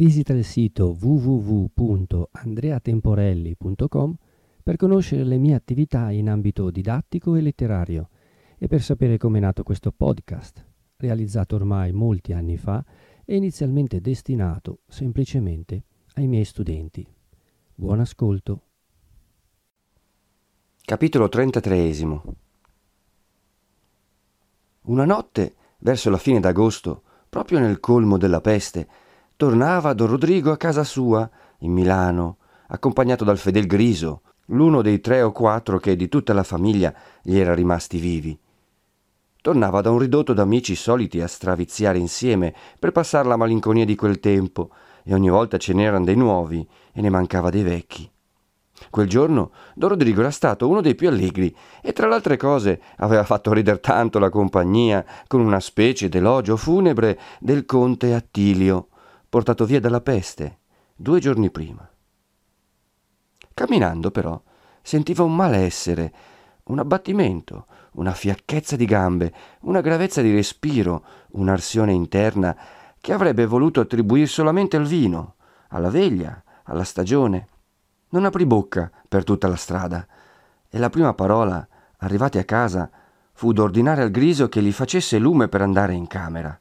Visita il sito www.andreatemporelli.com per conoscere le mie attività in ambito didattico e letterario e per sapere come è nato questo podcast, realizzato ormai molti anni fa e inizialmente destinato semplicemente ai miei studenti. Buon ascolto. Capitolo 33 Una notte, verso la fine d'agosto, proprio nel colmo della peste, tornava don Rodrigo a casa sua, in Milano, accompagnato dal fedel Griso, l'uno dei tre o quattro che di tutta la famiglia gli era rimasti vivi. Tornava da un ridotto d'amici soliti a straviziare insieme per passare la malinconia di quel tempo, e ogni volta ce n'erano dei nuovi e ne mancava dei vecchi. Quel giorno Don Rodrigo era stato uno dei più allegri e tra le altre cose aveva fatto rider tanto la compagnia con una specie d'elogio funebre del conte Attilio, portato via dalla peste due giorni prima. Camminando però sentiva un malessere, un abbattimento, una fiacchezza di gambe, una gravezza di respiro, un'arsione interna che avrebbe voluto attribuire solamente al vino, alla veglia, alla stagione. Non aprì bocca per tutta la strada e la prima parola, arrivati a casa, fu d'ordinare al griso che gli facesse lume per andare in camera.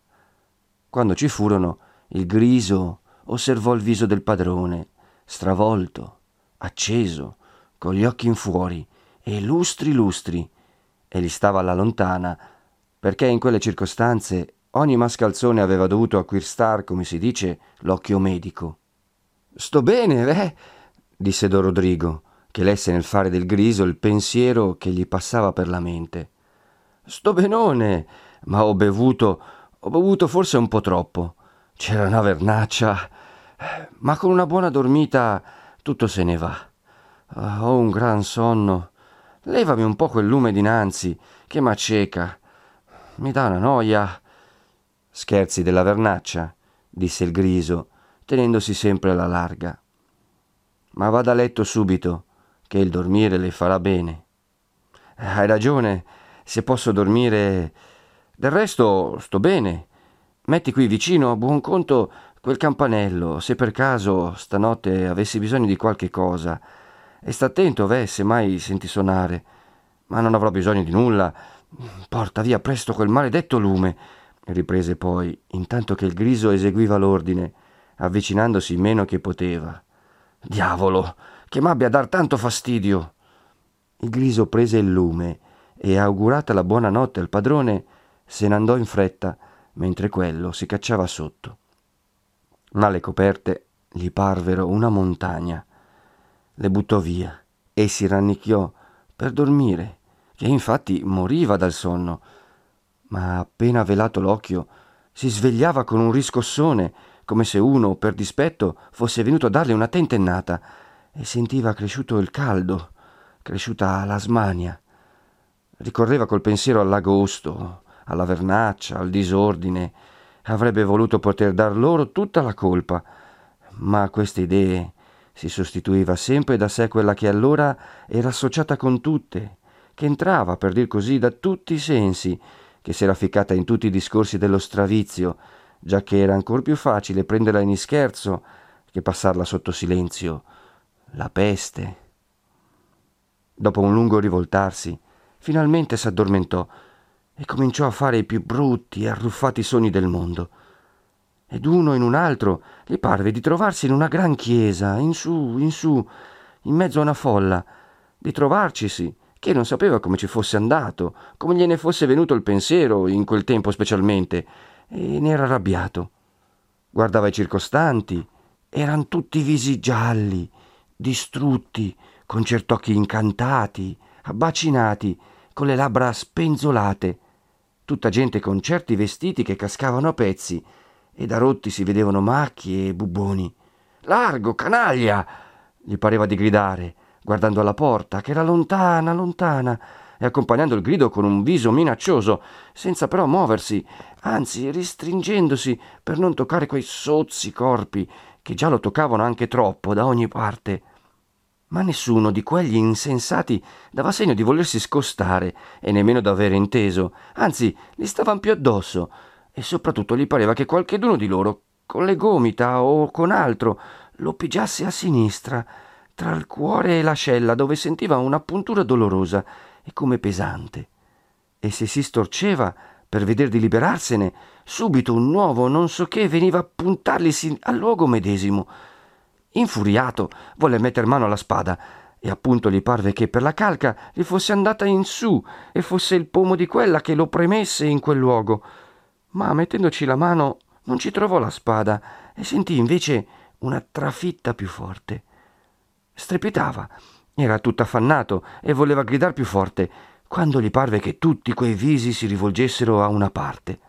Quando ci furono, il griso osservò il viso del padrone, stravolto, acceso, con gli occhi in fuori e lustri lustri, e gli stava alla lontana, perché in quelle circostanze ogni mascalzone aveva dovuto acquistar, come si dice, l'occhio medico. Sto bene, eh? disse Don Rodrigo, che lesse nel fare del griso il pensiero che gli passava per la mente. Sto benone, ma ho bevuto, ho bevuto forse un po' troppo. C'era una vernaccia, ma con una buona dormita tutto se ne va. Uh, ho un gran sonno. Levami un po' quel lume dinanzi, che m'acceca. Mi dà una noia. Scherzi della vernaccia, disse il griso, tenendosi sempre alla larga. Ma vada a letto subito, che il dormire le farà bene. Hai ragione, se posso dormire. Del resto sto bene. Metti qui vicino a buon conto quel campanello, se per caso stanotte avessi bisogno di qualche cosa. E sta attento, ve, se mai senti suonare. Ma non avrò bisogno di nulla. Porta via presto quel maledetto lume, riprese poi, intanto che il griso eseguiva l'ordine, avvicinandosi meno che poteva. Diavolo, che m'abbia a dar tanto fastidio. Il griso prese il lume e, augurata la buonanotte al padrone, se n'andò in fretta mentre quello si cacciava sotto. Ma le coperte gli parvero una montagna. Le buttò via e si rannicchiò per dormire, che infatti moriva dal sonno. Ma appena velato l'occhio, si svegliava con un riscossone, come se uno, per dispetto, fosse venuto a darle una tentennata, e sentiva cresciuto il caldo, cresciuta la smania. Ricorreva col pensiero all'agosto, alla vernaccia, al disordine. Avrebbe voluto poter dar loro tutta la colpa, ma a queste idee si sostituiva sempre da sé quella che allora era associata con tutte, che entrava, per dir così, da tutti i sensi, che s'era ficcata in tutti i discorsi dello stravizio, già che era ancor più facile prenderla in ischerzo che passarla sotto silenzio. La peste. Dopo un lungo rivoltarsi, finalmente s'addormentò e cominciò a fare i più brutti e arruffati sogni del mondo. Ed uno in un altro gli parve di trovarsi in una gran chiesa, in su, in su, in mezzo a una folla, di trovarcisi, che non sapeva come ci fosse andato, come gliene fosse venuto il pensiero, in quel tempo specialmente, e ne era arrabbiato. Guardava i circostanti, eran tutti visi gialli, distrutti, con cert'occhi incantati, abbacinati, con le labbra spenzolate, tutta gente con certi vestiti che cascavano a pezzi e da rotti si vedevano macchie e bubboni. Largo, canaglia! gli pareva di gridare, guardando alla porta, che era lontana, lontana, e accompagnando il grido con un viso minaccioso, senza però muoversi, anzi ristringendosi per non toccare quei sozzi corpi che già lo toccavano anche troppo da ogni parte ma nessuno di quegli insensati dava segno di volersi scostare e nemmeno d'avere inteso, anzi gli stavan più addosso, e soprattutto gli pareva che qualcheduno di loro con le gomita o con altro, lo pigiasse a sinistra, tra il cuore e l'ascella, dove sentiva una puntura dolorosa e come pesante. E se si storceva per veder di liberarsene, subito un nuovo non so che veniva a puntarglisi al luogo medesimo. Infuriato, volle metter mano alla spada, e appunto gli parve che per la calca gli fosse andata in su e fosse il pomo di quella che lo premesse in quel luogo. Ma mettendoci la mano non ci trovò la spada e sentì invece una trafitta più forte. Strepitava, era tutto affannato e voleva gridar più forte, quando gli parve che tutti quei visi si rivolgessero a una parte.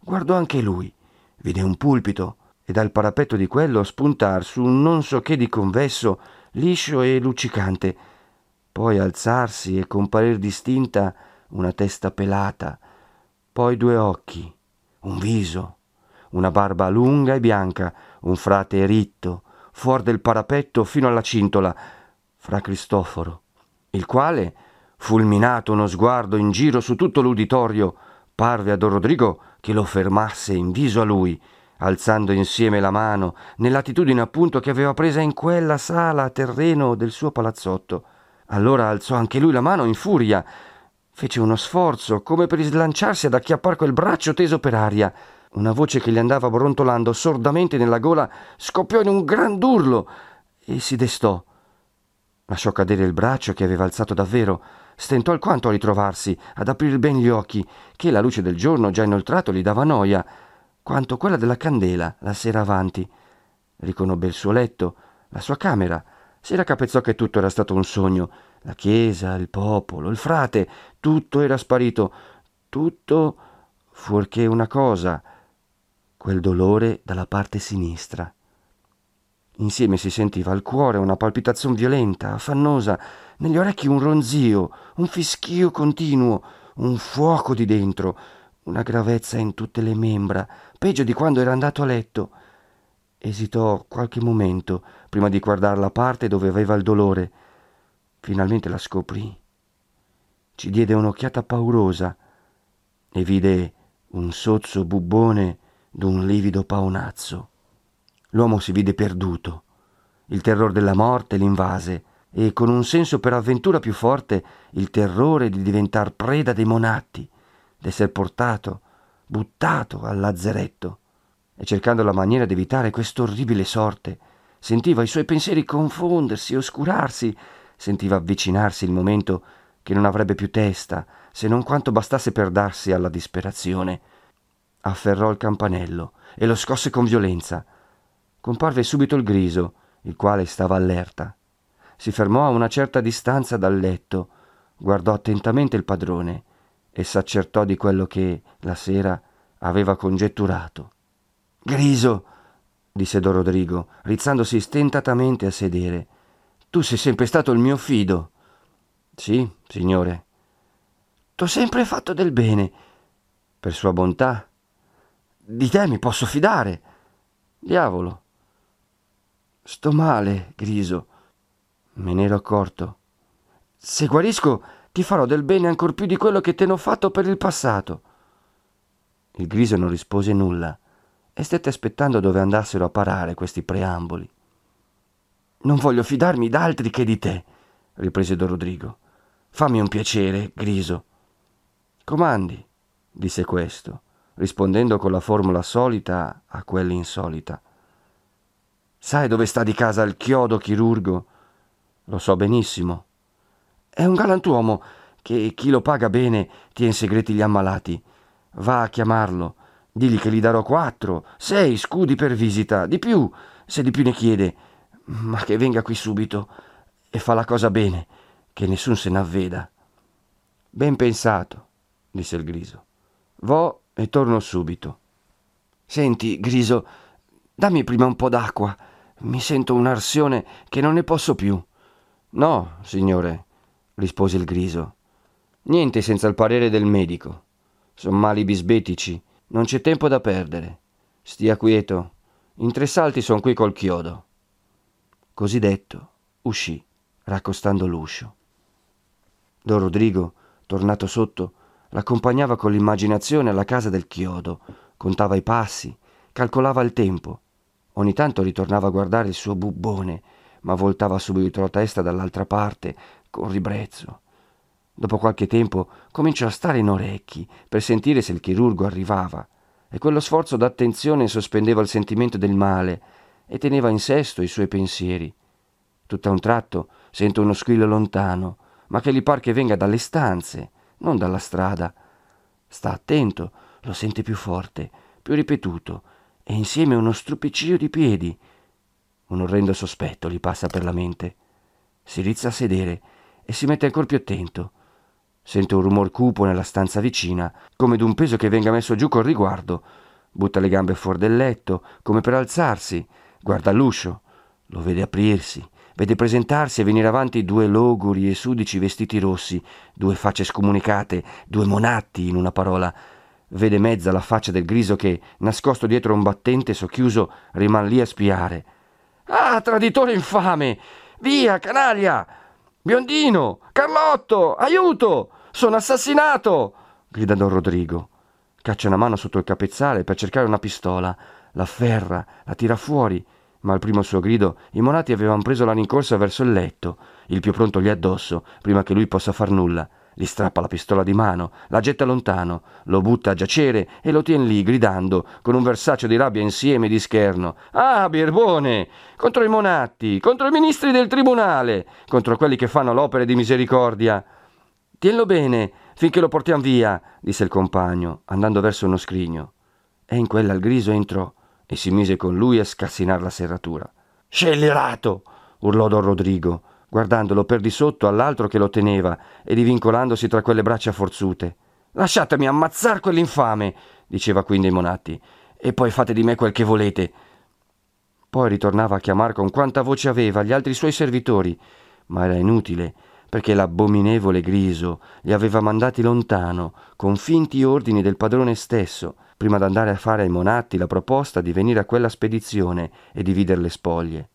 Guardò anche lui, vide un pulpito e dal parapetto di quello spuntar su un non so che di convesso, liscio e luccicante, poi alzarsi e comparir distinta una testa pelata, poi due occhi, un viso, una barba lunga e bianca, un frate ritto, fuor del parapetto fino alla cintola, fra Cristoforo, il quale, fulminato uno sguardo in giro su tutto l'uditorio, parve a Don Rodrigo che lo fermasse in viso a lui, alzando insieme la mano, nell'attitudine appunto che aveva presa in quella sala a terreno del suo palazzotto. Allora alzò anche lui la mano in furia, fece uno sforzo come per slanciarsi ad acchiappar quel braccio teso per aria. Una voce che gli andava brontolando sordamente nella gola scoppiò in un gran urlo e si destò. Lasciò cadere il braccio che aveva alzato davvero, stentò alquanto a ritrovarsi, ad aprir ben gli occhi, che la luce del giorno già inoltrato gli dava noia, quanto quella della candela la sera avanti. Riconobbe il suo letto, la sua camera, si raccapezzò che tutto era stato un sogno, la chiesa, il popolo, il frate, tutto era sparito, tutto fuorché una cosa, quel dolore dalla parte sinistra. Insieme si sentiva al cuore una palpitazione violenta, affannosa, negli orecchi un ronzio, un fischio continuo, un fuoco di dentro, una gravezza in tutte le membra, peggio di quando era andato a letto. Esitò qualche momento prima di guardare la parte dove aveva il dolore. Finalmente la scoprì. Ci diede un'occhiata paurosa e vide un sozzo bubbone d'un livido paonazzo. L'uomo si vide perduto. Il terror della morte l'invase e con un senso per avventura più forte il terrore di diventar preda dei monatti, d'esser portato, buttato al lazzeretto. E cercando la maniera di evitare quest'orribile sorte, sentiva i suoi pensieri confondersi, oscurarsi, sentiva avvicinarsi il momento che non avrebbe più testa, se non quanto bastasse per darsi alla disperazione. Afferrò il campanello e lo scosse con violenza comparve subito il griso, il quale stava allerta. Si fermò a una certa distanza dal letto, guardò attentamente il padrone e s'accertò di quello che, la sera, aveva congetturato. Griso, disse Don Rodrigo, rizzandosi stentatamente a sedere, tu sei sempre stato il mio fido. Sì, signore. T'ho sempre fatto del bene. Per sua bontà. Di te mi posso fidare. Diavolo. Sto male, Griso. Me ne ero accorto. Se guarisco, ti farò del bene ancor più di quello che te n'ho fatto per il passato. Il Griso non rispose nulla e stette aspettando dove andassero a parare questi preamboli. Non voglio fidarmi d'altri che di te, riprese Don Rodrigo. Fammi un piacere, Griso. Comandi, disse questo, rispondendo con la formula solita a quella insolita. Sai dove sta di casa il chiodo chirurgo? Lo so benissimo. È un galantuomo che chi lo paga bene tiene segreti gli ammalati. Va a chiamarlo. Digli che gli darò quattro, sei scudi per visita, di più, se di più ne chiede. Ma che venga qui subito e fa la cosa bene, che nessun se n'avveda. Ben pensato, disse il Griso. Vo e torno subito. Senti, Griso, dammi prima un po' d'acqua. Mi sento un'arsione che non ne posso più. No, signore, rispose il griso. Niente senza il parere del medico. Sono mali bisbetici, non c'è tempo da perdere. Stia quieto. In tre salti son qui col chiodo. Così detto, uscì, raccostando l'uscio. Don Rodrigo, tornato sotto, l'accompagnava con l'immaginazione alla casa del chiodo, contava i passi, calcolava il tempo. Ogni tanto ritornava a guardare il suo bubbone, ma voltava subito la testa dall'altra parte, con ribrezzo. Dopo qualche tempo cominciò a stare in orecchi per sentire se il chirurgo arrivava, e quello sforzo d'attenzione sospendeva il sentimento del male e teneva in sesto i suoi pensieri. Tutto a un tratto sento uno squillo lontano, ma che gli par che venga dalle stanze, non dalla strada. Sta attento, lo sente più forte, più ripetuto, e insieme uno stropiccio di piedi. Un orrendo sospetto gli passa per la mente. Si rizza a sedere e si mette ancora più attento. Sente un rumor cupo nella stanza vicina, come d'un peso che venga messo giù col riguardo. Butta le gambe fuori del letto, come per alzarsi. Guarda l'uscio. Lo vede aprirsi. Vede presentarsi e venire avanti due logori e sudici vestiti rossi, due facce scomunicate, due monatti, in una parola. Vede mezza la faccia del griso che, nascosto dietro un battente socchiuso, rimane lì a spiare. Ah, traditore infame! Via, canaglia! Biondino! Carlotto! Aiuto! Sono assassinato! grida don Rodrigo. Caccia una mano sotto il capezzale per cercare una pistola, la afferra, la tira fuori, ma al primo suo grido i monati avevano preso la rincorsa verso il letto, il più pronto lì addosso, prima che lui possa far nulla. Gli strappa la pistola di mano, la getta lontano, lo butta a giacere e lo tien lì gridando, con un versaccio di rabbia insieme di scherno. Ah, Birbone! Contro i monatti, contro i ministri del tribunale, contro quelli che fanno l'opera di misericordia. Tienlo bene, finché lo portiamo via, disse il compagno, andando verso uno scrigno. E in quella il griso entrò e si mise con lui a scassinare la serratura. Scellerato! urlò don Rodrigo guardandolo per di sotto all'altro che lo teneva e divincolandosi tra quelle braccia forzute. Lasciatemi ammazzar quell'infame, diceva quindi monatti, e poi fate di me quel che volete. Poi ritornava a chiamare con quanta voce aveva gli altri suoi servitori, ma era inutile, perché l'abbominevole Griso li aveva mandati lontano, con finti ordini del padrone stesso, prima d'andare a fare ai monatti la proposta di venire a quella spedizione e dividere le spoglie.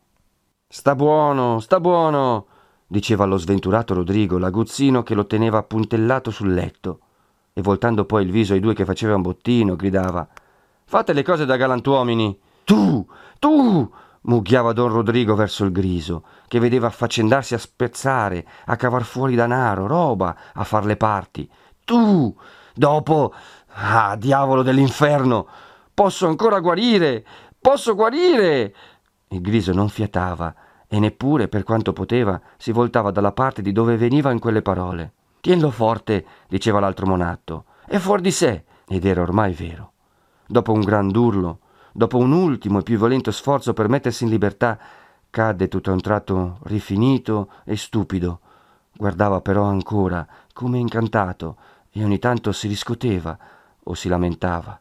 Sta buono, sta buono, diceva allo sventurato Rodrigo, l'aguzzino che lo teneva appuntellato sul letto, e voltando poi il viso ai due che facevano bottino, gridava Fate le cose da galantuomini. Tu, tu, mugghiava don Rodrigo verso il griso, che vedeva affaccendarsi a spezzare, a cavar fuori danaro, roba, a far le parti. Tu, dopo, ah, diavolo dell'inferno, posso ancora guarire, posso guarire. Il griso non fiatava e neppure, per quanto poteva, si voltava dalla parte di dove veniva in quelle parole. Tienlo forte, diceva l'altro monatto, è fuori di sé, ed era ormai vero. Dopo un gran urlo, dopo un ultimo e più violento sforzo per mettersi in libertà, cadde tutto a un tratto rifinito e stupido. Guardava però ancora, come incantato, e ogni tanto si riscoteva o si lamentava.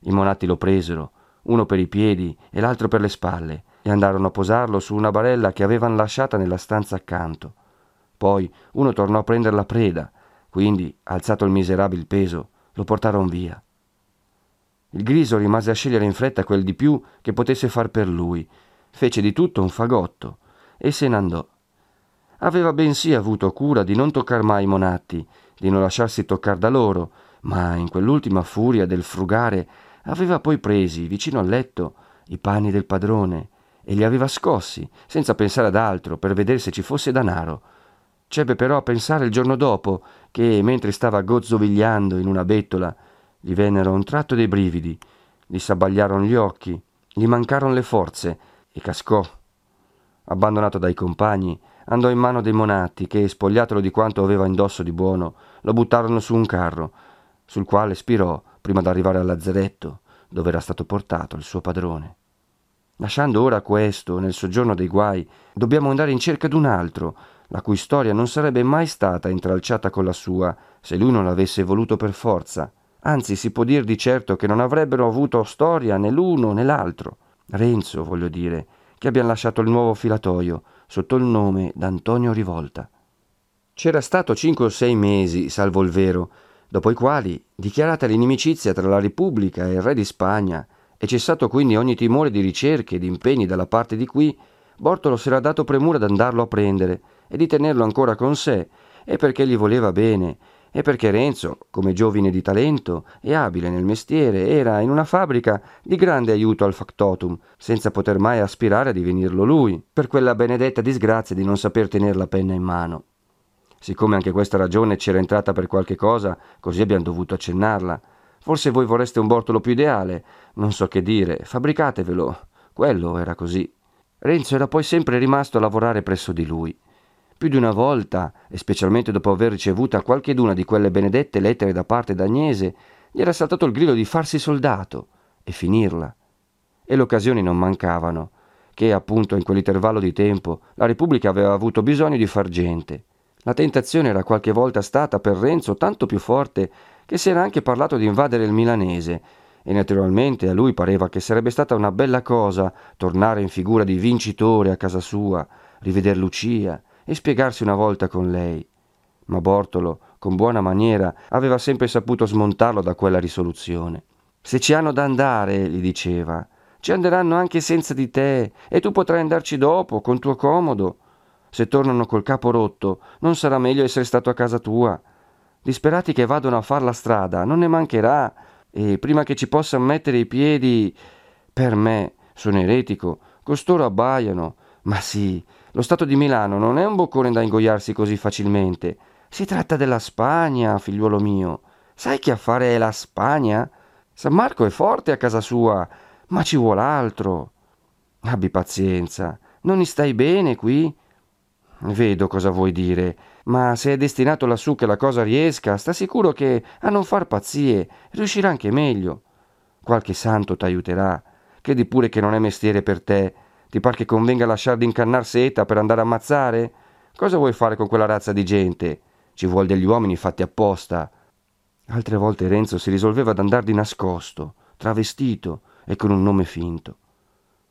I monatti lo presero, uno per i piedi e l'altro per le spalle, e andarono a posarlo su una barella che avevano lasciata nella stanza accanto. Poi uno tornò a prendere la preda, quindi, alzato il miserabile peso, lo portarono via. Il griso rimase a scegliere in fretta quel di più che potesse far per lui, fece di tutto un fagotto e se ne andò. Aveva bensì avuto cura di non toccar mai i monatti, di non lasciarsi toccare da loro, ma in quell'ultima furia del frugare Aveva poi presi, vicino al letto, i panni del padrone e li aveva scossi, senza pensare ad altro, per vedere se ci fosse danaro. C'ebbe però a pensare il giorno dopo che, mentre stava gozzovigliando in una bettola, gli vennero un tratto dei brividi, gli s'abbagliarono gli occhi, gli mancarono le forze e cascò. Abbandonato dai compagni, andò in mano dei monatti che, spogliatelo di quanto aveva indosso di buono, lo buttarono su un carro, sul quale spirò prima d'arrivare al lazzeretto dove era stato portato il suo padrone. Lasciando ora questo nel soggiorno dei guai, dobbiamo andare in cerca d'un altro, la cui storia non sarebbe mai stata intralciata con la sua se lui non l'avesse voluto per forza. Anzi, si può dir di certo che non avrebbero avuto storia né l'uno né l'altro. Renzo, voglio dire, che abbiamo lasciato il nuovo filatoio sotto il nome d'Antonio Rivolta. C'era stato cinque o sei mesi, salvo il vero, dopo i quali, dichiarata l'inimicizia tra la Repubblica e il re di Spagna, e cessato quindi ogni timore di ricerche e di impegni dalla parte di qui, Bortolo si era dato premura d'andarlo a prendere e di tenerlo ancora con sé, e perché gli voleva bene, e perché Renzo, come giovine di talento e abile nel mestiere, era in una fabbrica di grande aiuto al factotum, senza poter mai aspirare a divenirlo lui, per quella benedetta disgrazia di non saper tenere la penna in mano. Siccome anche questa ragione c'era entrata per qualche cosa, così abbiamo dovuto accennarla. Forse voi vorreste un bortolo più ideale, non so che dire, fabbricatevelo. Quello era così. Renzo era poi sempre rimasto a lavorare presso di lui. Più di una volta, e specialmente dopo aver ricevuta qualcheduna di quelle benedette lettere da parte d'Agnese, gli era saltato il grido di farsi soldato e finirla. E le occasioni non mancavano, che appunto in quell'intervallo di tempo la Repubblica aveva avuto bisogno di far gente. La tentazione era qualche volta stata per Renzo tanto più forte che si era anche parlato di invadere il milanese, e naturalmente a lui pareva che sarebbe stata una bella cosa tornare in figura di vincitore a casa sua, riveder Lucia, e spiegarsi una volta con lei. Ma Bortolo, con buona maniera, aveva sempre saputo smontarlo da quella risoluzione. Se ci hanno da andare, gli diceva, ci anderanno anche senza di te, e tu potrai andarci dopo, con tuo comodo. Se tornano col capo rotto, non sarà meglio essere stato a casa tua. Disperati che vadano a far la strada, non ne mancherà, e prima che ci possano mettere i piedi, per me, sono eretico, costoro abbaiano, ma sì, lo Stato di Milano non è un boccone da ingoiarsi così facilmente. Si tratta della Spagna, figliuolo mio. Sai che affare è la Spagna? San Marco è forte a casa sua, ma ci vuol altro. Abbi pazienza, non stai bene qui? Vedo cosa vuoi dire, ma se è destinato lassù che la cosa riesca, sta sicuro che a non far pazzie riuscirà anche meglio. Qualche santo t'aiuterà. Credi pure che non è mestiere per te ti par che convenga lasciar d'incannar seta per andare a ammazzare? Cosa vuoi fare con quella razza di gente? Ci vuol degli uomini fatti apposta. Altre volte Renzo si risolveva ad andar di nascosto, travestito e con un nome finto.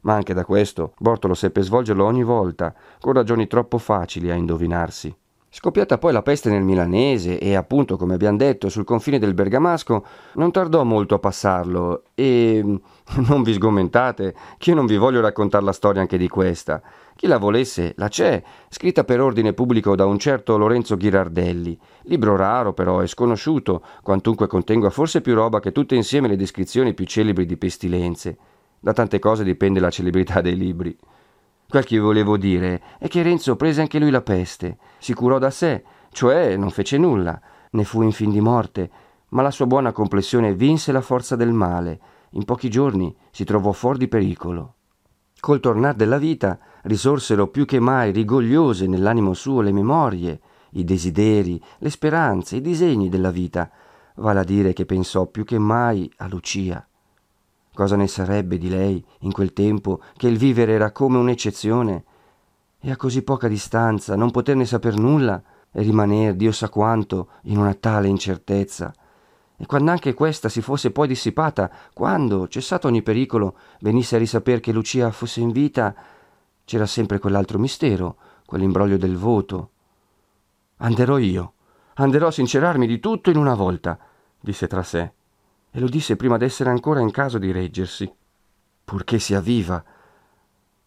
Ma anche da questo Bortolo seppe svolgerlo ogni volta, con ragioni troppo facili a indovinarsi. Scoppiata poi la peste nel milanese e appunto, come abbiamo detto, sul confine del bergamasco, non tardò molto a passarlo e non vi sgomentate, che io non vi voglio raccontare la storia anche di questa. Chi la volesse, la c'è, scritta per ordine pubblico da un certo Lorenzo Ghirardelli. Libro raro però e sconosciuto, quantunque contenga forse più roba che tutte insieme le descrizioni più celebri di pestilenze. Da tante cose dipende la celebrità dei libri. Quel che volevo dire è che Renzo prese anche lui la peste, si curò da sé, cioè non fece nulla, ne fu in fin di morte, ma la sua buona complessione vinse la forza del male. In pochi giorni si trovò fuori di pericolo. Col tornar della vita risorsero più che mai rigogliose nell'animo suo le memorie, i desideri, le speranze, i disegni della vita, vale a dire che pensò più che mai a Lucia. Cosa ne sarebbe di lei in quel tempo che il vivere era come un'eccezione? E a così poca distanza non poterne saper nulla e rimanere Dio sa quanto in una tale incertezza. E quando anche questa si fosse poi dissipata, quando, cessato ogni pericolo, venisse a risaper che Lucia fosse in vita, c'era sempre quell'altro mistero, quell'imbroglio del voto. Anderò io, anderò a sincerarmi di tutto in una volta, disse tra sé e lo disse prima d'essere ancora in caso di reggersi. Purché sia viva.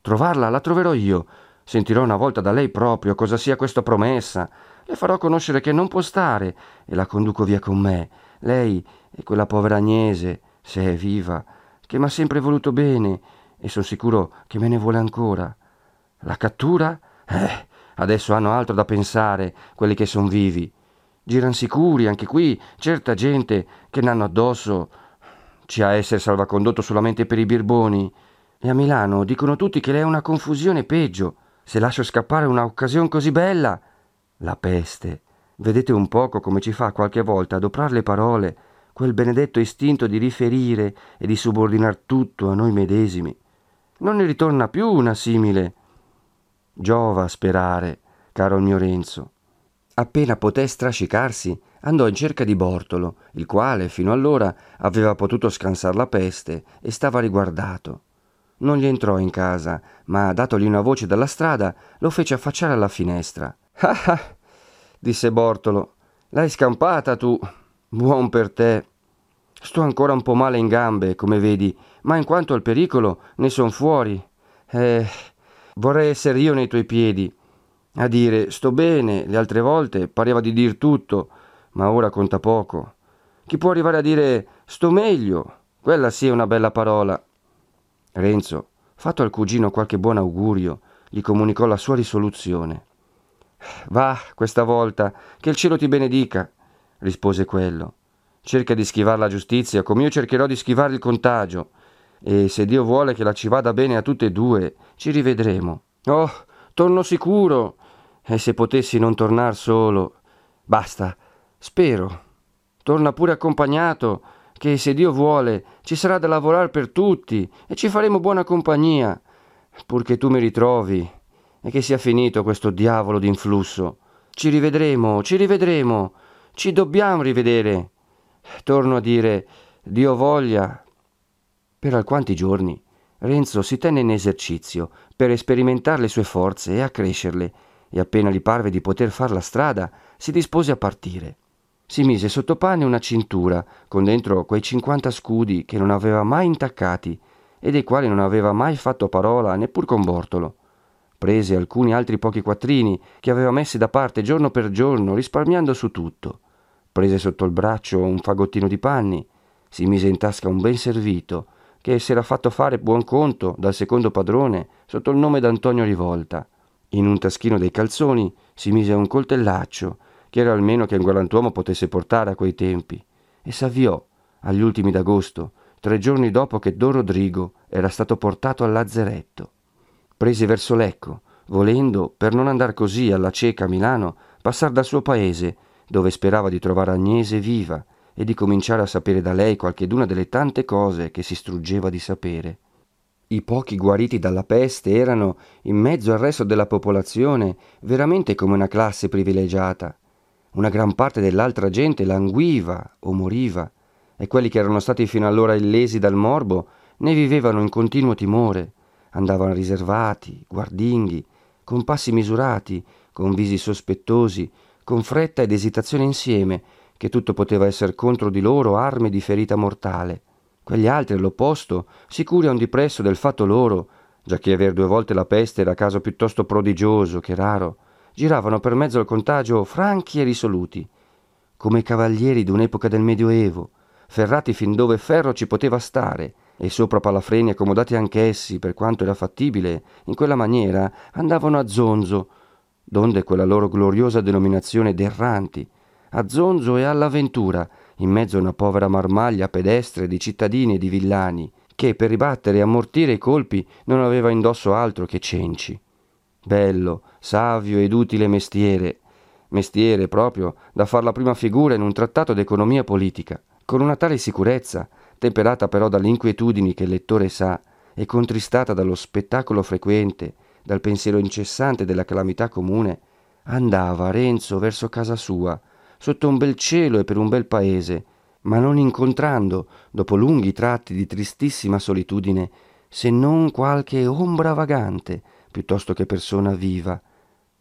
Trovarla la troverò io. Sentirò una volta da lei proprio cosa sia questa promessa. Le farò conoscere che non può stare e la conduco via con me. Lei è quella povera Agnese, se è viva, che mi ha sempre voluto bene e sono sicuro che me ne vuole ancora. La cattura? Eh, adesso hanno altro da pensare, quelli che son vivi. Giran sicuri anche qui, certa gente che n'hanno addosso ci ha essere salvacondotto solamente per i birboni. E a Milano dicono tutti che lei è una confusione peggio. Se lascio scappare un'occasione così bella. La peste. Vedete un poco come ci fa qualche volta adoprar le parole, quel benedetto istinto di riferire e di subordinar tutto a noi medesimi. Non ne ritorna più una simile. Giova a sperare, caro il mio Renzo. Appena poté strascicarsi, andò in cerca di Bortolo, il quale fino allora aveva potuto scansar la peste e stava riguardato. Non gli entrò in casa, ma datogli una voce dalla strada, lo fece affacciare alla finestra. Ah ah, disse Bortolo, l'hai scampata tu. Buon per te. Sto ancora un po' male in gambe, come vedi, ma in quanto al pericolo ne son fuori. Eh, vorrei essere io nei tuoi piedi a dire sto bene, le altre volte pareva di dir tutto, ma ora conta poco. Chi può arrivare a dire sto meglio? Quella sì è una bella parola. Renzo, fatto al cugino qualche buon augurio, gli comunicò la sua risoluzione. Va, questa volta, che il cielo ti benedica, rispose quello. Cerca di schivare la giustizia, come io cercherò di schivare il contagio. E se Dio vuole che la ci vada bene a tutte e due, ci rivedremo. Oh, torno sicuro. E se potessi non tornar solo. Basta, spero. Torna pure accompagnato, che se Dio vuole ci sarà da lavorare per tutti e ci faremo buona compagnia, purché tu mi ritrovi e che sia finito questo diavolo d'influsso. Ci rivedremo, ci rivedremo, ci dobbiamo rivedere. Torno a dire, Dio voglia. Per alquanti giorni Renzo si tenne in esercizio per sperimentare le sue forze e accrescerle, e appena gli parve di poter far la strada, si dispose a partire. Si mise sotto pane una cintura, con dentro quei cinquanta scudi che non aveva mai intaccati e dei quali non aveva mai fatto parola neppur con Bortolo. Prese alcuni altri pochi quattrini che aveva messi da parte giorno per giorno, risparmiando su tutto. Prese sotto il braccio un fagottino di panni, si mise in tasca un ben servito, che s'era fatto fare buon conto dal secondo padrone sotto il nome d'Antonio Rivolta. In un taschino dei calzoni si mise un coltellaccio che era almeno che un galantuomo potesse portare a quei tempi, e s'avviò, agli ultimi d'agosto, tre giorni dopo che Don Rodrigo era stato portato al lazzeretto. Prese verso Lecco, volendo, per non andar così alla cieca a Milano, passar dal suo paese, dove sperava di trovare Agnese viva e di cominciare a sapere da lei qualcheduna delle tante cose che si struggeva di sapere. I pochi guariti dalla peste erano, in mezzo al resto della popolazione, veramente come una classe privilegiata, una gran parte dell'altra gente languiva o moriva, e quelli che erano stati fino allora illesi dal morbo ne vivevano in continuo timore, andavano riservati, guardinghi, con passi misurati, con visi sospettosi, con fretta ed esitazione insieme, che tutto poteva essere contro di loro armi di ferita mortale. Quegli altri, all'opposto, sicuri a un dipresso del fatto loro, già che aver due volte la peste era caso piuttosto prodigioso che raro, giravano per mezzo al contagio franchi e risoluti, come cavalieri d'un'epoca del Medioevo, ferrati fin dove ferro ci poteva stare, e sopra palafreni accomodati anch'essi, per quanto era fattibile, in quella maniera andavano a zonzo, donde quella loro gloriosa denominazione d'erranti, a zonzo e all'avventura, in mezzo a una povera marmaglia pedestre di cittadini e di villani, che per ribattere e ammortire i colpi non aveva indosso altro che cenci. Bello, savio ed utile mestiere, mestiere proprio da far la prima figura in un trattato d'economia politica, con una tale sicurezza, temperata però dalle inquietudini che il lettore sa e contristata dallo spettacolo frequente, dal pensiero incessante della calamità comune, andava Renzo verso casa sua, sotto un bel cielo e per un bel paese, ma non incontrando, dopo lunghi tratti di tristissima solitudine, se non qualche ombra vagante, piuttosto che persona viva,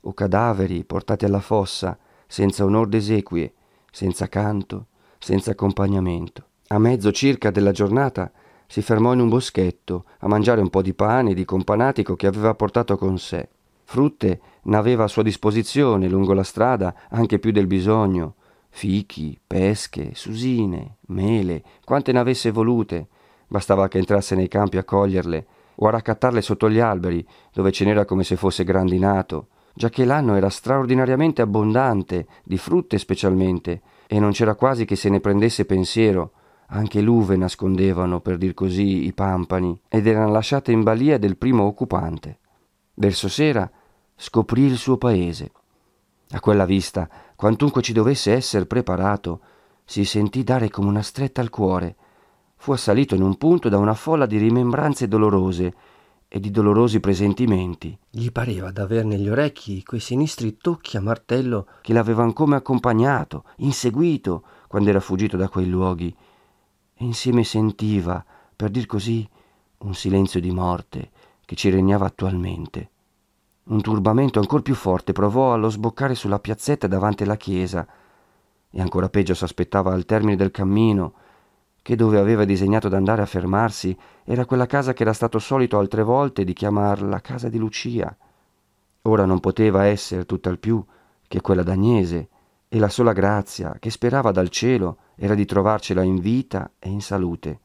o cadaveri portati alla fossa, senza onor d'esequie, senza canto, senza accompagnamento. A mezzo circa della giornata si fermò in un boschetto a mangiare un po' di pane e di companatico che aveva portato con sé. Frutte n'aveva a sua disposizione lungo la strada anche più del bisogno, fichi, pesche, susine, mele, quante ne avesse volute. Bastava che entrasse nei campi a coglierle o a raccattarle sotto gli alberi, dove ce n'era come se fosse grandinato, già che l'anno era straordinariamente abbondante, di frutte specialmente, e non c'era quasi che se ne prendesse pensiero. Anche l'uve nascondevano, per dir così, i pampani, ed erano lasciate in balia del primo occupante. Verso sera scoprì il suo paese. A quella vista, quantunque ci dovesse essere preparato, si sentì dare come una stretta al cuore, fu assalito in un punto da una folla di rimembranze dolorose e di dolorosi presentimenti. Gli pareva d'aver negli orecchi quei sinistri tocchi a martello che l'avevano come accompagnato, inseguito, quando era fuggito da quei luoghi, e insieme sentiva, per dir così, un silenzio di morte che ci regnava attualmente. Un turbamento ancor più forte provò allo sboccare sulla piazzetta davanti alla chiesa, e ancora peggio s'aspettava al termine del cammino, che dove aveva disegnato d'andare a fermarsi era quella casa che era stato solito altre volte di chiamar la casa di Lucia. Ora non poteva essere tutt'al più che quella d'Agnese, e la sola grazia che sperava dal cielo era di trovarcela in vita e in salute.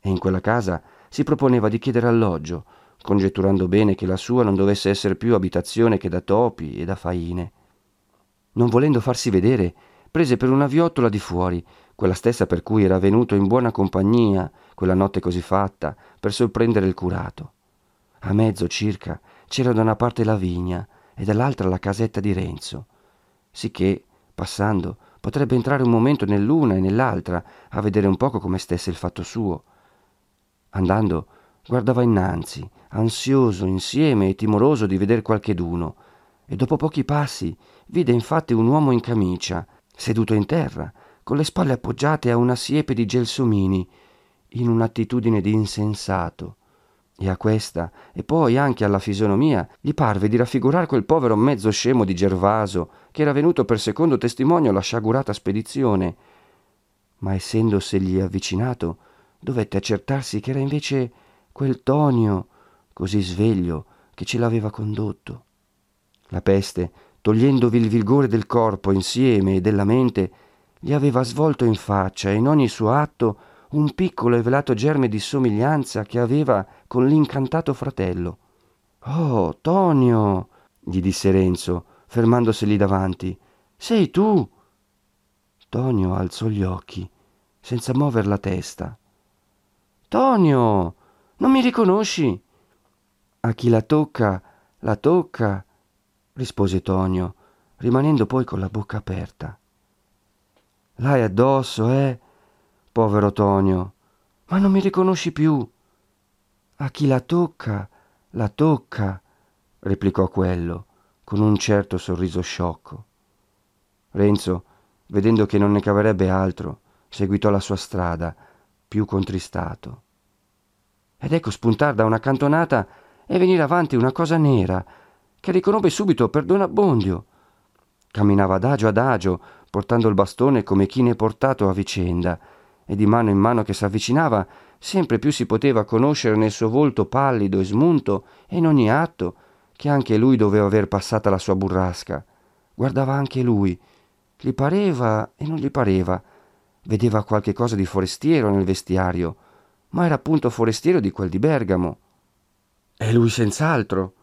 E in quella casa si proponeva di chiedere alloggio, congetturando bene che la sua non dovesse essere più abitazione che da topi e da faine. Non volendo farsi vedere, prese per una viottola di fuori, quella stessa per cui era venuto in buona compagnia, quella notte così fatta, per sorprendere il curato. A mezzo circa c'era da una parte la vigna e dall'altra la casetta di Renzo, sicché, passando, potrebbe entrare un momento nell'una e nell'altra a vedere un poco come stesse il fatto suo. Andando, guardava innanzi, ansioso insieme e timoroso di veder qualcheduno, e dopo pochi passi vide infatti un uomo in camicia, seduto in terra, con le spalle appoggiate a una siepe di gelsomini, in un'attitudine di insensato. E a questa, e poi anche alla fisonomia, gli parve di raffigurar quel povero mezzo scemo di Gervaso, che era venuto per secondo testimonio alla sciagurata spedizione. Ma essendosegli avvicinato, dovette accertarsi che era invece quel Tonio, così sveglio, che ce l'aveva condotto. La peste, togliendovi il vigore del corpo insieme e della mente, gli aveva svolto in faccia e in ogni suo atto un piccolo e velato germe di somiglianza che aveva con l'incantato fratello. Oh, Tonio, gli disse Renzo, fermandoseli davanti, sei tu? Tonio alzò gli occhi, senza muover la testa. Tonio, non mi riconosci? A chi la tocca, la tocca, rispose Tonio, rimanendo poi con la bocca aperta. L'hai addosso, eh? Povero Tonio, ma non mi riconosci più. A chi la tocca, la tocca, replicò quello, con un certo sorriso sciocco. Renzo, vedendo che non ne caverebbe altro, seguitò la sua strada, più contristato. Ed ecco spuntar da una cantonata e venire avanti una cosa nera, che riconobbe subito per Don Abbondio. Camminava adagio adagio, portando il bastone come chi ne è portato a vicenda, e di mano in mano che s'avvicinava, sempre più si poteva conoscere nel suo volto pallido e smunto, e in ogni atto, che anche lui doveva aver passata la sua burrasca. Guardava anche lui, gli pareva e non gli pareva, vedeva qualche cosa di forestiero nel vestiario, ma era appunto forestiero di quel di Bergamo. È lui senz'altro,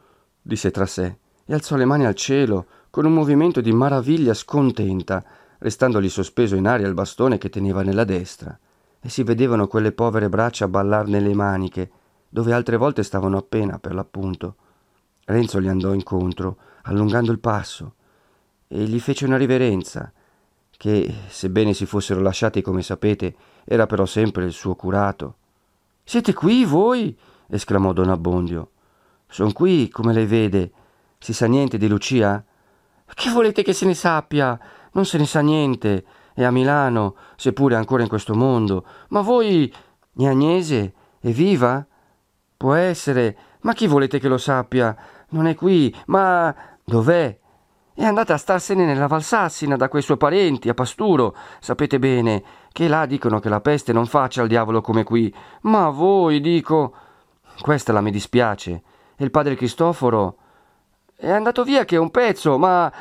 disse tra sé, e alzò le mani al cielo con un movimento di maraviglia scontenta, restandogli sospeso in aria il bastone che teneva nella destra, e si vedevano quelle povere braccia ballar nelle maniche, dove altre volte stavano appena, per l'appunto. Renzo gli andò incontro, allungando il passo, e gli fece una riverenza, che, sebbene si fossero lasciati come sapete, era però sempre il suo curato. Siete qui voi? Esclamò don Abbondio. Son qui, come lei vede. Si sa niente di Lucia? Che volete che se ne sappia? Non se ne sa niente. È a Milano, seppure ancora in questo mondo. Ma voi, Agnese, è viva? Può essere. Ma chi volete che lo sappia? Non è qui, ma dov'è? È andata a starsene nella Valsassina da quei suoi parenti, a Pasturo. Sapete bene che là dicono che la peste non faccia al diavolo come qui. Ma voi, dico. Questa la mi dispiace. E il padre Cristoforo è andato via che è un pezzo, ma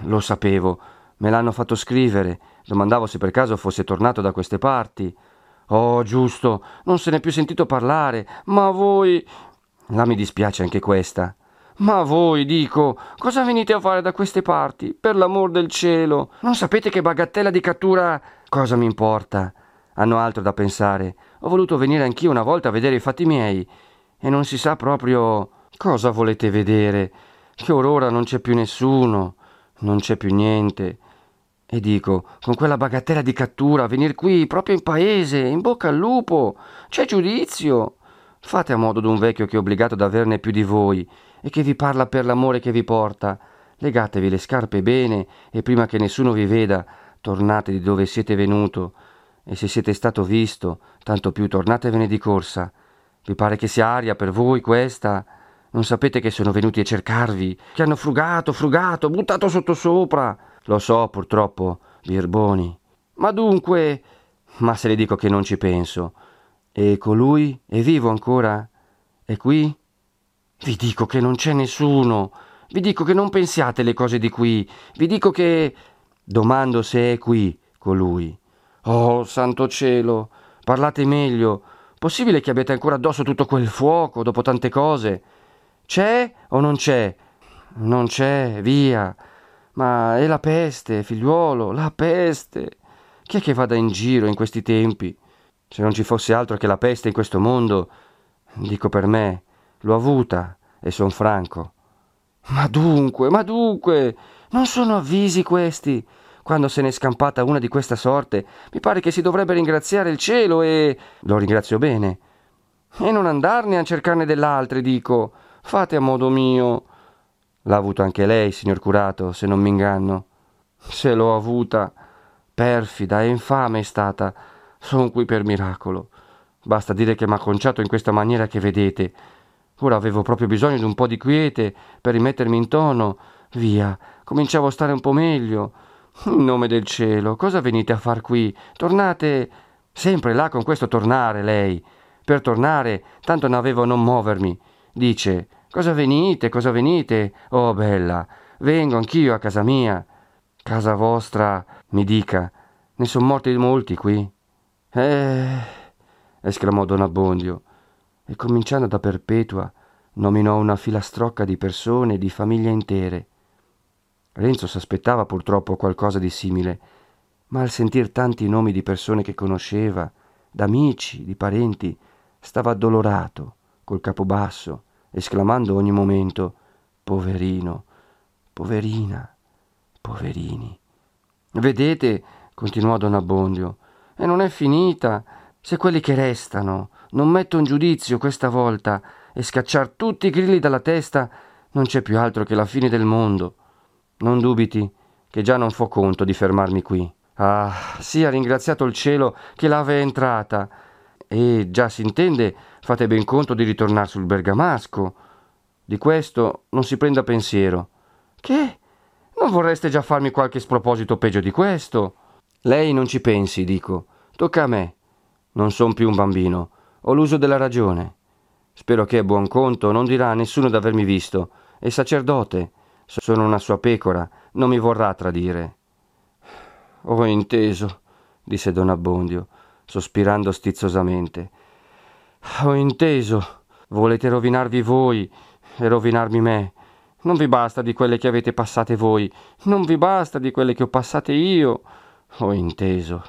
lo sapevo. Me l'hanno fatto scrivere. Domandavo se per caso fosse tornato da queste parti. Oh, giusto, non se n'è più sentito parlare. Ma voi. Là mi dispiace anche questa. Ma voi, dico, cosa venite a fare da queste parti? Per l'amor del cielo. Non sapete che bagattella di cattura. Cosa mi importa? Hanno altro da pensare. Ho voluto venire anch'io una volta a vedere i fatti miei. E non si sa proprio. Cosa volete vedere? Che orora non c'è più nessuno. Non c'è più niente. E dico, con quella bagattella di cattura, venir qui, proprio in paese, in bocca al lupo. C'è giudizio. Fate a modo d'un vecchio che è obbligato ad averne più di voi e che vi parla per l'amore che vi porta. Legatevi le scarpe bene e prima che nessuno vi veda, tornate di dove siete venuto. E se siete stato visto, tanto più tornatevene di corsa. Vi pare che sia aria per voi questa? Non sapete che sono venuti a cercarvi, che hanno frugato, frugato, buttato sottosopra. Lo so, purtroppo, birboni. Ma dunque. Ma se le dico che non ci penso. E colui è vivo ancora? È qui? Vi dico che non c'è nessuno. Vi dico che non pensiate le cose di qui. Vi dico che. Domando se è qui colui. Oh, santo cielo, parlate meglio. Possibile che abbiate ancora addosso tutto quel fuoco dopo tante cose? C'è o non c'è? Non c'è, via. Ma è la peste, figliuolo, la peste. Chi è che vada in giro in questi tempi? Se non ci fosse altro che la peste in questo mondo, dico per me, l'ho avuta e son franco. Ma dunque, ma dunque, non sono avvisi questi. Quando se n'è scampata una di questa sorte, mi pare che si dovrebbe ringraziare il cielo e... lo ringrazio bene. E non andarne a cercarne dell'altre, dico. Fate a modo mio. L'ha avuto anche lei, signor curato, se non mi inganno. Se l'ho avuta, perfida e infame è stata sono qui per miracolo. Basta dire che m'ha conciato in questa maniera che vedete. Ora avevo proprio bisogno di un po' di quiete per rimettermi in tono. Via, cominciavo a stare un po' meglio. In nome del cielo, cosa venite a far qui? Tornate sempre là con questo tornare, lei. Per tornare, tanto ne avevo a non muovermi. Dice, cosa venite, cosa venite? Oh, bella, vengo anch'io a casa mia. Casa vostra, mi dica, ne sono morti molti qui. Eh, esclamò don Abbondio, e cominciando da Perpetua nominò una filastrocca di persone e di famiglie intere. Renzo s'aspettava purtroppo qualcosa di simile, ma al sentir tanti nomi di persone che conosceva, d'amici, di parenti, stava addolorato, col capo basso, esclamando ogni momento Poverino, poverina, poverini. Vedete, continuò don Abbondio, e non è finita. Se quelli che restano non mettono giudizio questa volta e scacciar tutti i grilli dalla testa, non c'è più altro che la fine del mondo. Non dubiti che già non fo conto di fermarmi qui. Ah, sia ringraziato il cielo che l'ave entrata. E già si intende, fate ben conto di ritornare sul bergamasco. Di questo non si prenda pensiero. Che? Non vorreste già farmi qualche sproposito peggio di questo? Lei non ci pensi, dico. Tocca a me. Non son più un bambino. Ho l'uso della ragione. Spero che a buon conto non dirà a nessuno d'avermi visto. È sacerdote. Sono una sua pecora. Non mi vorrà tradire. Ho inteso, disse don Abbondio, sospirando stizzosamente. Ho inteso. Volete rovinarvi voi e rovinarmi me. Non vi basta di quelle che avete passate voi. Non vi basta di quelle che ho passate io. Ho inteso,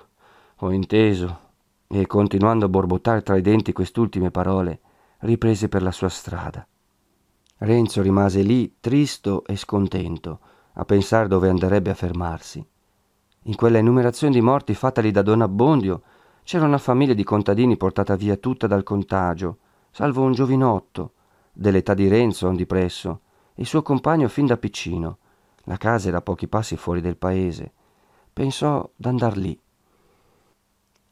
ho inteso. E continuando a borbottare tra i denti quest'ultime parole, riprese per la sua strada. Renzo rimase lì tristo e scontento, a pensare dove andrebbe a fermarsi. In quella enumerazione di morti fatali da Don Abbondio c'era una famiglia di contadini portata via tutta dal contagio, salvo un giovinotto, dell'età di Renzo on di presso, il suo compagno fin da piccino. La casa era a pochi passi fuori del paese pensò d'andar lì.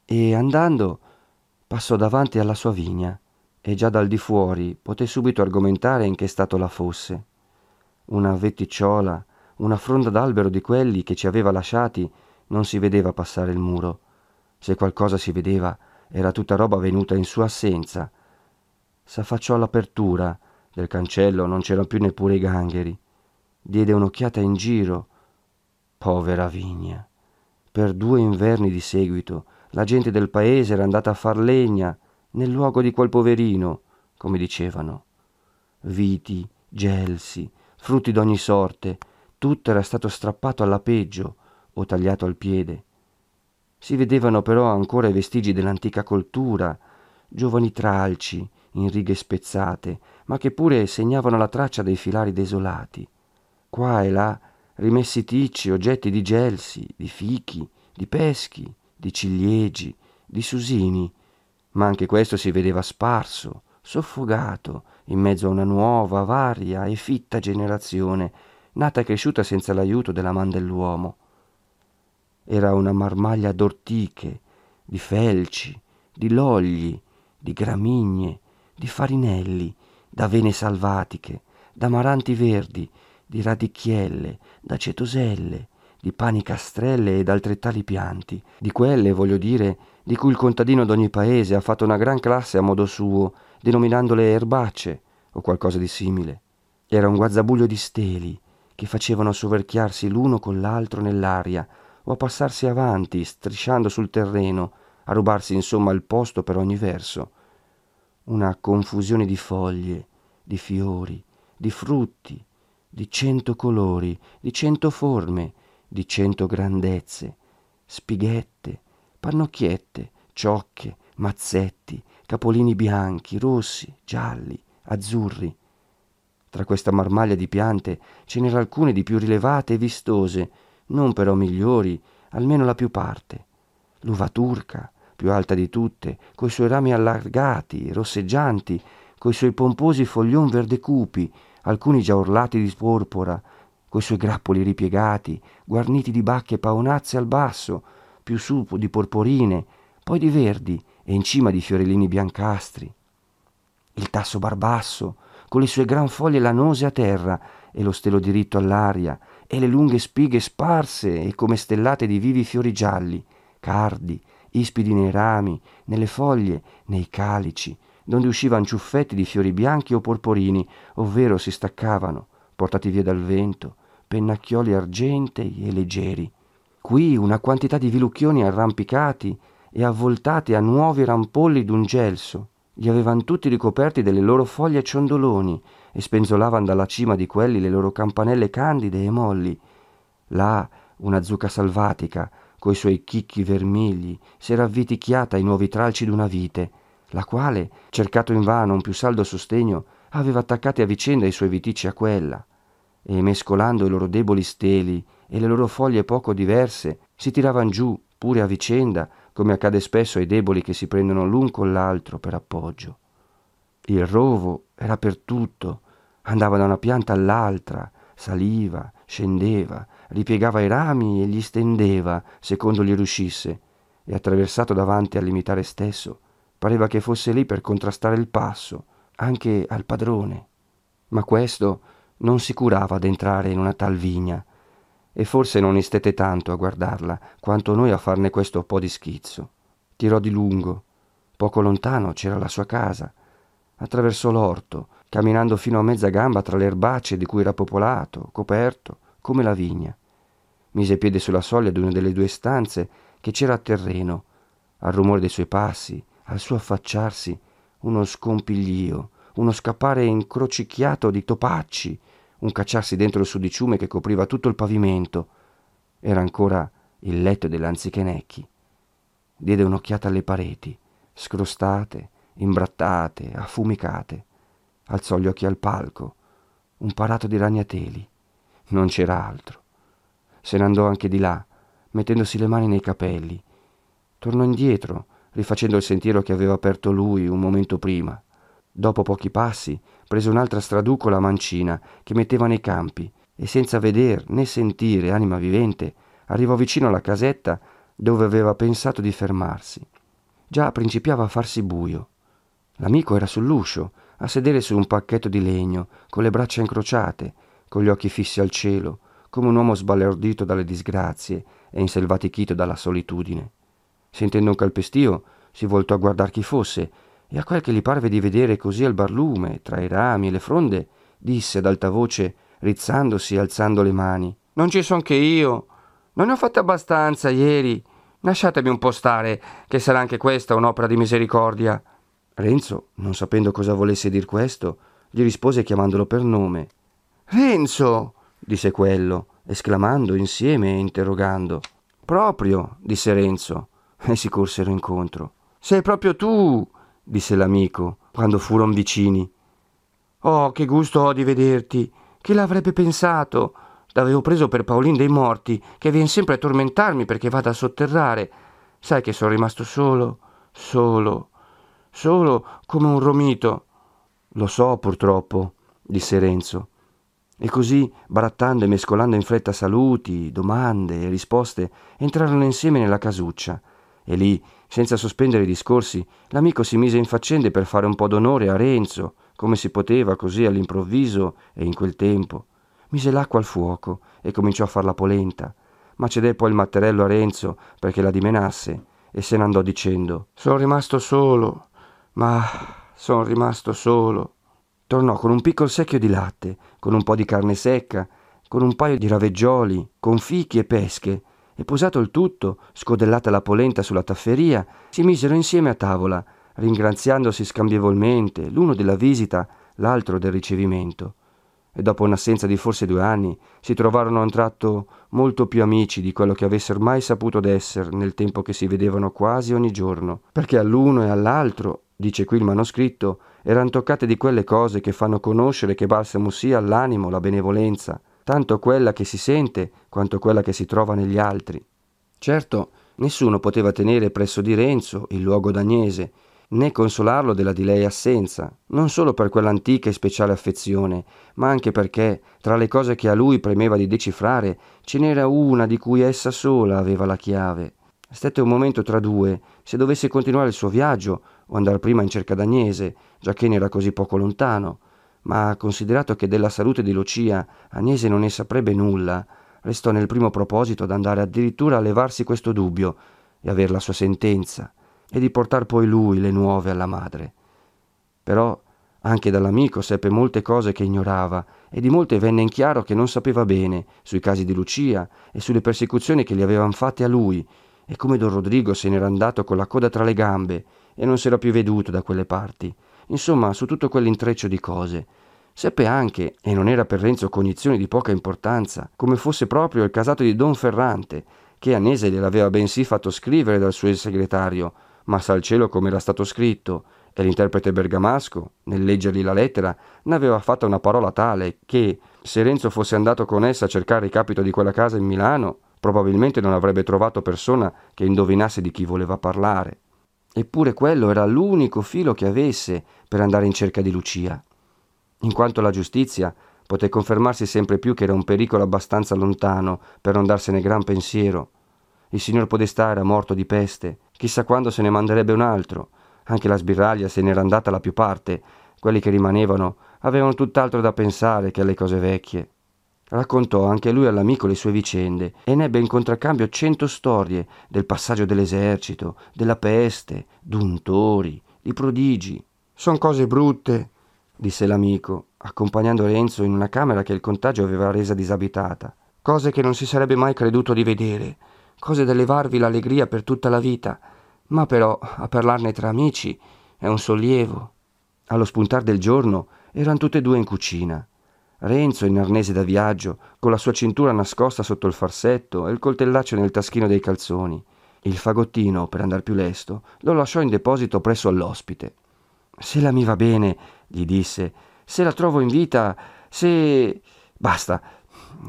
E andando passò davanti alla sua vigna e già dal di fuori poté subito argomentare in che stato la fosse. Una vetticciola, una fronda d'albero di quelli che ci aveva lasciati, non si vedeva passare il muro. Se qualcosa si vedeva, era tutta roba venuta in sua assenza. S'affacciò all'apertura del cancello, non c'erano più neppure i gangheri. Diede un'occhiata in giro. Povera vigna. Per due inverni di seguito la gente del paese era andata a far legna nel luogo di quel poverino, come dicevano. Viti, gelsi, frutti d'ogni sorte, tutto era stato strappato alla peggio o tagliato al piede. Si vedevano però ancora i vestigi dell'antica coltura, giovani tralci in righe spezzate, ma che pure segnavano la traccia dei filari desolati. Qua e là rimessi ticci, oggetti di gelsi, di fichi, di peschi, di ciliegi, di susini, ma anche questo si vedeva sparso, soffogato, in mezzo a una nuova, varia e fitta generazione, nata e cresciuta senza l'aiuto della man dell'uomo. Era una marmaglia d'ortiche, di felci, di logli, di gramigne, di farinelli, d'avene salvatiche, d'amaranti verdi, di radicchielle, d'acetoselle, di pani castrelle ed altrettali pianti, di quelle, voglio dire, di cui il contadino d'ogni paese ha fatto una gran classe a modo suo, denominandole erbacce o qualcosa di simile. Era un guazzabuglio di steli, che facevano soverchiarsi l'uno con l'altro nell'aria o a passarsi avanti, strisciando sul terreno, a rubarsi insomma il posto per ogni verso. Una confusione di foglie, di fiori, di frutti, di cento colori, di cento forme, di cento grandezze, spighette, pannocchiette, ciocche, mazzetti, capolini bianchi, rossi, gialli, azzurri. Tra questa marmaglia di piante ce n'era alcune di più rilevate e vistose, non però migliori, almeno la più parte. L'uva turca, più alta di tutte, coi suoi rami allargati, rosseggianti, coi suoi pomposi foglion verde cupi, alcuni già orlati di porpora, coi suoi grappoli ripiegati, guarniti di bacche paonazze al basso, più su di porporine, poi di verdi e in cima di fiorellini biancastri. Il tasso barbasso, con le sue gran foglie lanose a terra e lo stelo diritto all'aria, e le lunghe spighe sparse e come stellate di vivi fiori gialli, cardi, ispidi nei rami, nelle foglie, nei calici, donde uscivan ciuffetti di fiori bianchi o porporini, ovvero si staccavano, portati via dal vento, pennacchioli argentei e leggeri. Qui una quantità di vilucchioni arrampicati e avvoltati a nuovi rampolli d'un gelso. Li avevan tutti ricoperti delle loro foglie ciondoloni e spenzolavan dalla cima di quelli le loro campanelle candide e molli. Là una zucca salvatica, coi suoi chicchi vermigli, s'era avviticchiata ai nuovi tralci d'una vite, la quale, cercato invano un più saldo sostegno, aveva attaccati a vicenda i suoi viticci a quella, e mescolando i loro deboli steli e le loro foglie poco diverse, si tiravan giù, pure a vicenda, come accade spesso ai deboli che si prendono l'un con l'altro per appoggio. Il rovo era per tutto, andava da una pianta all'altra, saliva, scendeva, ripiegava i rami e gli stendeva, secondo gli riuscisse, e attraversato davanti al limitare stesso, Pareva che fosse lì per contrastare il passo, anche al padrone. Ma questo non si curava d'entrare in una tal vigna, e forse non istette tanto a guardarla quanto noi a farne questo po' di schizzo. Tirò di lungo. Poco lontano c'era la sua casa. Attraversò l'orto, camminando fino a mezza gamba tra le erbacce di cui era popolato, coperto, come la vigna. Mise piede sulla soglia di una delle due stanze che c'era a terreno. Al rumore dei suoi passi, al suo affacciarsi uno scompiglio, uno scappare incrocicchiato di topacci, un cacciarsi dentro il sudiciume che copriva tutto il pavimento. Era ancora il letto delle anzichenecchi. Diede un'occhiata alle pareti, scrostate, imbrattate, affumicate. Alzò gli occhi al palco, un parato di ragnateli. Non c'era altro. Se ne andò anche di là, mettendosi le mani nei capelli. Tornò indietro, rifacendo il sentiero che aveva aperto lui un momento prima. Dopo pochi passi prese un'altra straducola mancina che metteva nei campi e senza veder né sentire anima vivente arrivò vicino alla casetta dove aveva pensato di fermarsi. Già principiava a farsi buio. L'amico era sull'uscio, a sedere su un pacchetto di legno, con le braccia incrociate, con gli occhi fissi al cielo, come un uomo sbalordito dalle disgrazie e inselvatichito dalla solitudine. Sentendo un calpestio, si voltò a guardar chi fosse, e a quel che gli parve di vedere così al barlume, tra i rami e le fronde, disse ad alta voce, rizzandosi e alzando le mani. Non ci son che io. Non ne ho fatte abbastanza ieri. Lasciatemi un po' stare, che sarà anche questa un'opera di misericordia. Renzo, non sapendo cosa volesse dir questo, gli rispose chiamandolo per nome. Renzo, disse quello, esclamando insieme e interrogando. Proprio, disse Renzo e si corsero incontro. Sei proprio tu, disse l'amico, quando furono vicini. Oh, che gusto ho di vederti! Chi l'avrebbe pensato? L'avevo preso per Paolin dei morti, che viene sempre a tormentarmi perché vado a sotterrare. Sai che sono rimasto solo, solo, solo come un romito. Lo so, purtroppo, disse Renzo. E così, barattando e mescolando in fretta saluti, domande e risposte, entrarono insieme nella casuccia e lì, senza sospendere i discorsi, l'amico si mise in faccende per fare un po' d'onore a Renzo, come si poteva così all'improvviso e in quel tempo. Mise l'acqua al fuoco e cominciò a far la polenta, ma cedé poi il matterello a Renzo perché la dimenasse e se n'andò dicendo Sono rimasto solo, ma sono rimasto solo. Tornò con un piccolo secchio di latte, con un po' di carne secca, con un paio di raveggioli, con fichi e pesche, e posato il tutto, scodellata la polenta sulla tafferia, si misero insieme a tavola, ringraziandosi scambievolmente, l'uno della visita, l'altro del ricevimento. E dopo un'assenza di forse due anni, si trovarono a un tratto molto più amici di quello che avessero mai saputo d'essere nel tempo che si vedevano quasi ogni giorno, perché all'uno e all'altro, dice qui il manoscritto, erano toccate di quelle cose che fanno conoscere che balsamo sia all'animo la benevolenza, tanto quella che si sente quanto quella che si trova negli altri. Certo, nessuno poteva tenere presso di Renzo il luogo d'Agnese, né consolarlo della di lei assenza, non solo per quell'antica e speciale affezione, ma anche perché, tra le cose che a lui premeva di decifrare, ce n'era una di cui essa sola aveva la chiave. Stette un momento tra due, se dovesse continuare il suo viaggio o andare prima in cerca d'Agnese, giacché ne era così poco lontano, ma considerato che della salute di Lucia Agnese non ne saprebbe nulla, restò nel primo proposito d'andare addirittura a levarsi questo dubbio e aver la sua sentenza e di portar poi lui le nuove alla madre. Però anche dall'amico seppe molte cose che ignorava e di molte venne in chiaro che non sapeva bene sui casi di Lucia e sulle persecuzioni che gli avevano fatte a lui e come don Rodrigo se n'era andato con la coda tra le gambe e non s'era più veduto da quelle parti. Insomma, su tutto quell'intreccio di cose. Seppe anche, e non era per Renzo cognizione di poca importanza, come fosse proprio il casato di Don Ferrante, che Anese gliel'aveva bensì fatto scrivere dal suo segretario, ma sa il cielo come era stato scritto, e l'interprete bergamasco, nel leggergli la lettera, n'aveva fatta una parola tale che, se Renzo fosse andato con essa a cercare il capito di quella casa in Milano, probabilmente non avrebbe trovato persona che indovinasse di chi voleva parlare. Eppure quello era l'unico filo che avesse per andare in cerca di Lucia. In quanto alla giustizia, poté confermarsi sempre più che era un pericolo abbastanza lontano per non darsene gran pensiero. Il signor Podestà era morto di peste Chissà quando se ne manderebbe un altro. Anche la sbirraglia se n'era andata la più parte. Quelli che rimanevano avevano tutt'altro da pensare che alle cose vecchie. Raccontò anche lui all'amico le sue vicende e nebbe in contraccambio cento storie del passaggio dell'esercito, della peste, d'untori, di prodigi. Son cose brutte, disse l'amico, accompagnando Renzo in una camera che il contagio aveva resa disabitata. Cose che non si sarebbe mai creduto di vedere, cose da levarvi l'allegria per tutta la vita ma però a parlarne tra amici è un sollievo. Allo spuntar del giorno erano tutte e due in cucina. Renzo in arnese da viaggio, con la sua cintura nascosta sotto il farsetto e il coltellaccio nel taschino dei calzoni. Il fagottino, per andar più lesto, lo lasciò in deposito presso all'ospite. Se la mi va bene, gli disse, se la trovo in vita, se... Basta,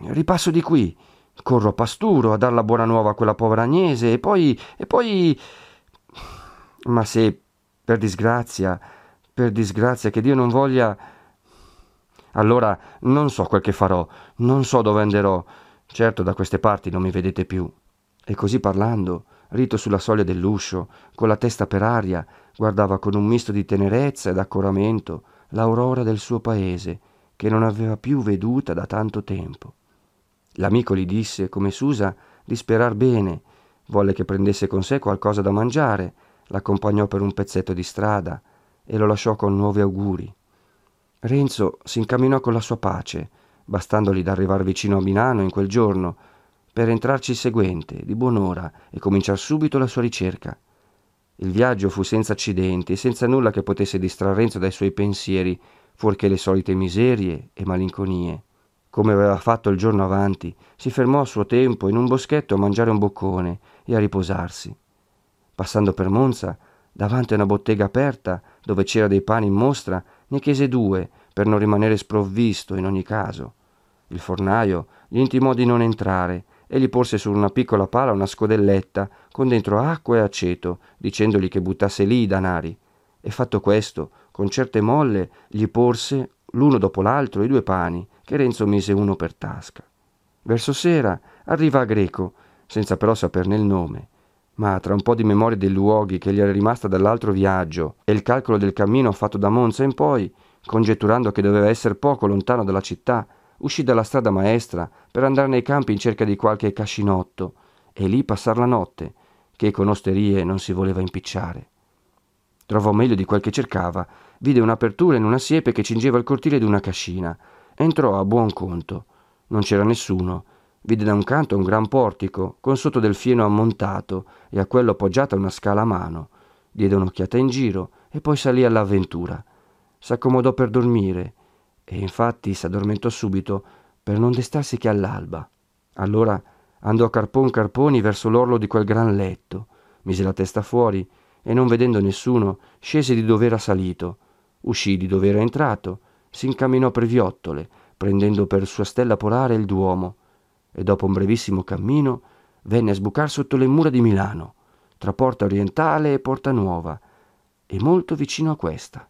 ripasso di qui. Corro a Pasturo a dar la buona nuova a quella povera Agnese e poi... e poi... Ma se, per disgrazia, per disgrazia, che Dio non voglia... Allora non so quel che farò, non so dove anderò. Certo da queste parti non mi vedete più. E così parlando, rito sulla soglia dell'uscio, con la testa per aria, guardava con un misto di tenerezza ed accoramento l'aurora del suo paese, che non aveva più veduta da tanto tempo. L'amico gli disse, come s'usa, di sperar bene, volle che prendesse con sé qualcosa da mangiare, l'accompagnò per un pezzetto di strada e lo lasciò con nuovi auguri. Renzo si incamminò con la sua pace, bastandogli d'arrivar vicino a Milano in quel giorno, per entrarci il seguente, di buon'ora, e cominciar subito la sua ricerca. Il viaggio fu senza accidenti e senza nulla che potesse distrarre Renzo dai suoi pensieri, fuorché le solite miserie e malinconie. Come aveva fatto il giorno avanti, si fermò a suo tempo in un boschetto a mangiare un boccone e a riposarsi. Passando per Monza, davanti a una bottega aperta dove c'era dei pani in mostra, ne chiese due per non rimanere sprovvisto in ogni caso. Il fornaio gli intimò di non entrare e gli porse su una piccola pala una scodelletta con dentro acqua e aceto, dicendogli che buttasse lì i danari. E fatto questo, con certe molle gli porse l'uno dopo l'altro i due pani, che Renzo mise uno per tasca. Verso sera arriva a Greco, senza però saperne il nome, ma tra un po' di memoria dei luoghi che gli era rimasta dall'altro viaggio e il calcolo del cammino fatto da Monza in poi, congetturando che doveva essere poco lontano dalla città, uscì dalla strada maestra per andare nei campi in cerca di qualche cascinotto e lì passar la notte, che con osterie non si voleva impicciare. Trovò meglio di quel che cercava, vide un'apertura in una siepe che cingeva il cortile di una cascina. Entrò a buon conto. Non c'era nessuno. Vide da un canto un gran portico, con sotto del fieno ammontato e a quello appoggiata una scala a mano. Diede un'occhiata in giro e poi salì all'avventura. S'accomodò per dormire e infatti s'addormentò subito per non destarsi che all'alba. Allora andò carpon carponi verso l'orlo di quel gran letto, mise la testa fuori e non vedendo nessuno scese di dove era salito, uscì di dove era entrato, si incamminò per viottole, prendendo per sua stella polare il Duomo, e dopo un brevissimo cammino venne a sbucar sotto le mura di Milano, tra Porta Orientale e Porta Nuova, e molto vicino a questa.